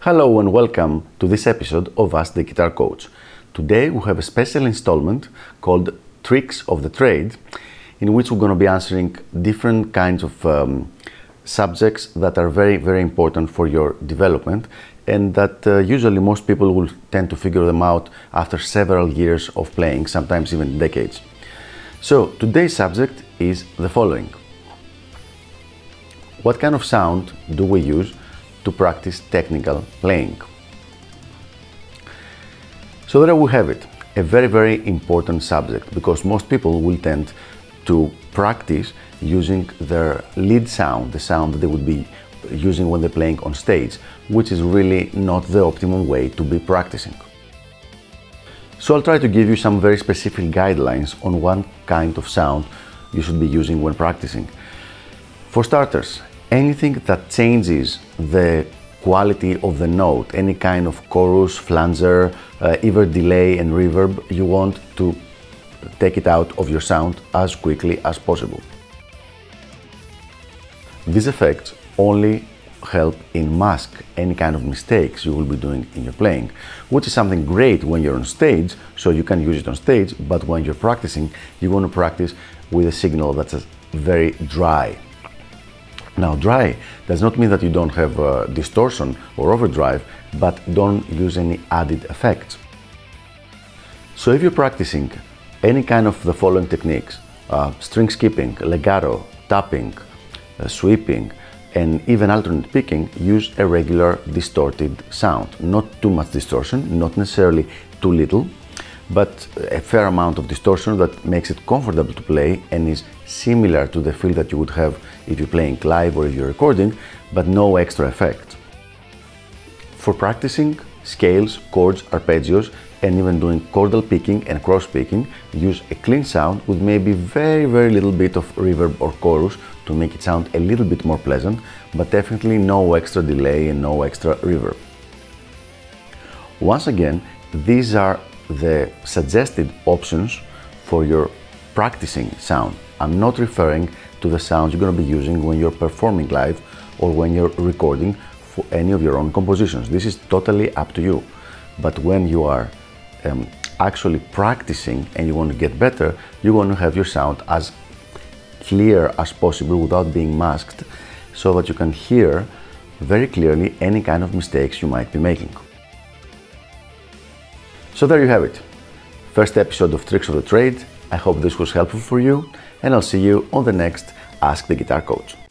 Hello and welcome to this episode of Ask the Guitar Coach. Today we have a special installment called Tricks of the Trade, in which we're going to be answering different kinds of um, subjects that are very, very important for your development and that uh, usually most people will tend to figure them out after several years of playing, sometimes even decades. So today's subject is the following. What kind of sound do we use to practice technical playing. So there we have it, a very, very important subject because most people will tend to practice using their lead sound, the sound that they would be using when they're playing on stage, which is really not the optimum way to be practicing. So I'll try to give you some very specific guidelines on what kind of sound you should be using when practicing. For starters, anything that changes the quality of the note, any kind of chorus, flanger, uh, either delay and reverb, you want to take it out of your sound as quickly as possible. These effects only help in mask any kind of mistakes you will be doing in your playing, which is something great when you're on stage, so you can use it on stage, but when you're practicing, you want to practice with a signal that's very dry. Now, dry does not mean that you don't have uh, distortion or overdrive, but don't use any added effects. So if you're practicing any kind of the following techniques, uh, string skipping, legato, tapping, Uh, sweeping, and even alternate picking, use a regular distorted sound. Not too much distortion, not necessarily too little, but a fair amount of distortion that makes it comfortable to play and is similar to the feel that you would have if you're playing live or if you're recording, but no extra effect. For practicing scales, chords, arpeggios, and even doing chordal picking and cross picking, use a clean sound with maybe very, very little bit of reverb or chorus to make it sound a little bit more pleasant, but definitely no extra delay and no extra reverb. Once again, these are the suggested options for your practicing sound. I'm not referring to the sounds you're going to be using when you're performing live or when you're recording for any of your own compositions. This is totally up to you. But when you are um, actually practicing and you want to get better, you want to have your sound as clear as possible without being masked so that you can hear very clearly any kind of mistakes you might be making. So there you have it. First episode of Tricks of the Trade. I hope this was helpful for you and I'll see you on the next Ask the Guitar Coach.